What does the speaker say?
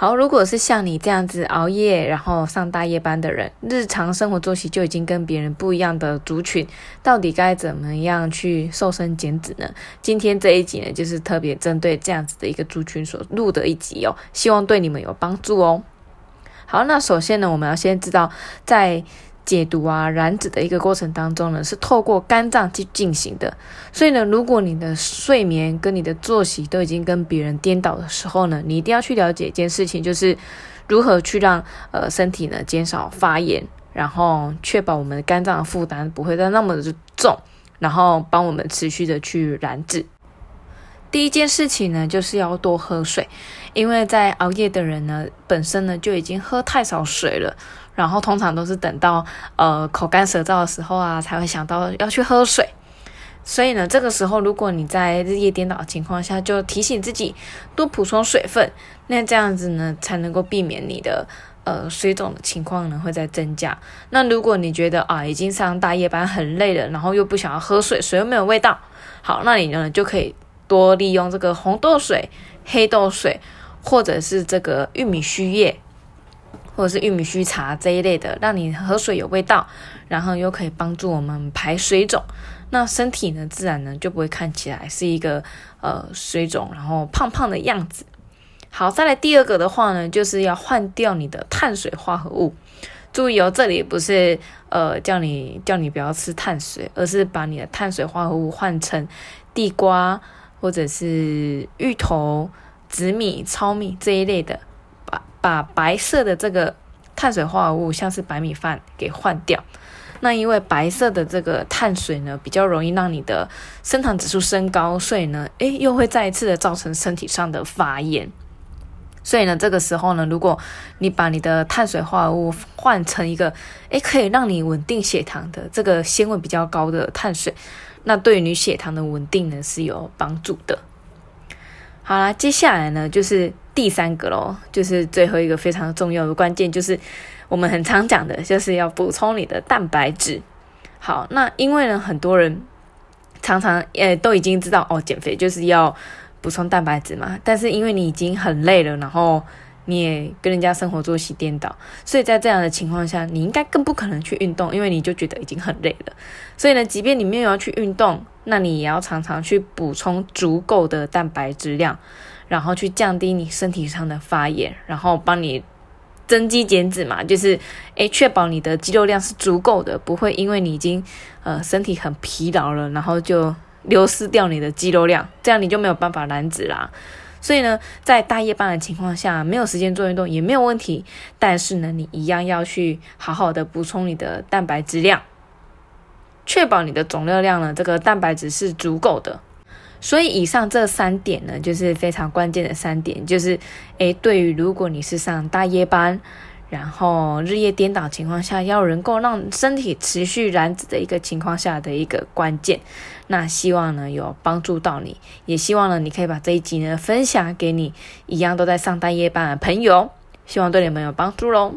好，如果是像你这样子熬夜然后上大夜班的人，日常生活作息就已经跟别人不一样的族群，到底该怎么样去瘦身减脂呢？今天这一集呢，就是特别针对这样子的一个族群所录的一集哦，希望对你们有帮助哦。好，那首先呢，我们要先知道在。解毒啊，燃脂的一个过程当中呢，是透过肝脏去进行的。所以呢，如果你的睡眠跟你的作息都已经跟别人颠倒的时候呢，你一定要去了解一件事情，就是如何去让呃身体呢减少发炎，然后确保我们的肝脏的负担不会再那么的重，然后帮我们持续的去燃脂。第一件事情呢，就是要多喝水，因为在熬夜的人呢，本身呢就已经喝太少水了。然后通常都是等到呃口干舌燥的时候啊，才会想到要去喝水。所以呢，这个时候如果你在日夜颠倒的情况下，就提醒自己多补充水分，那这样子呢，才能够避免你的呃水肿的情况呢会在增加。那如果你觉得啊已经上大夜班很累了，然后又不想要喝水，水又没有味道，好，那你呢就可以多利用这个红豆水、黑豆水，或者是这个玉米须叶。或者是玉米须茶这一类的，让你喝水有味道，然后又可以帮助我们排水肿，那身体呢自然呢就不会看起来是一个呃水肿然后胖胖的样子。好，再来第二个的话呢，就是要换掉你的碳水化合物。注意哦，这里不是呃叫你叫你不要吃碳水，而是把你的碳水化合物换成地瓜或者是芋头、紫米、糙米这一类的。把把白色的这个碳水化合物，像是白米饭给换掉。那因为白色的这个碳水呢，比较容易让你的升糖指数升高，所以呢，诶，又会再一次的造成身体上的发炎。所以呢，这个时候呢，如果你把你的碳水化合物换成一个，诶，可以让你稳定血糖的这个纤维比较高的碳水，那对于你血糖的稳定呢是有帮助的。好啦，接下来呢就是第三个喽，就是最后一个非常重要的关键，就是我们很常讲的，就是要补充你的蛋白质。好，那因为呢，很多人常常呃都已经知道哦，减肥就是要补充蛋白质嘛，但是因为你已经很累了，然后。你也跟人家生活作息颠倒，所以在这样的情况下，你应该更不可能去运动，因为你就觉得已经很累了。所以呢，即便你没有要去运动，那你也要常常去补充足够的蛋白质量，然后去降低你身体上的发炎，然后帮你增肌减脂嘛，就是诶，确保你的肌肉量是足够的，不会因为你已经呃身体很疲劳了，然后就流失掉你的肌肉量，这样你就没有办法燃脂啦。所以呢，在大夜班的情况下，没有时间做运动也没有问题，但是呢，你一样要去好好的补充你的蛋白质量，确保你的总热量呢，这个蛋白质是足够的。所以以上这三点呢，就是非常关键的三点，就是诶，对于如果你是上大夜班。然后日夜颠倒情况下，要能够让身体持续燃脂的一个情况下的一个关键，那希望呢有帮助到你，也希望呢你可以把这一集呢分享给你一样都在上大夜班的朋友，希望对你们有帮助喽。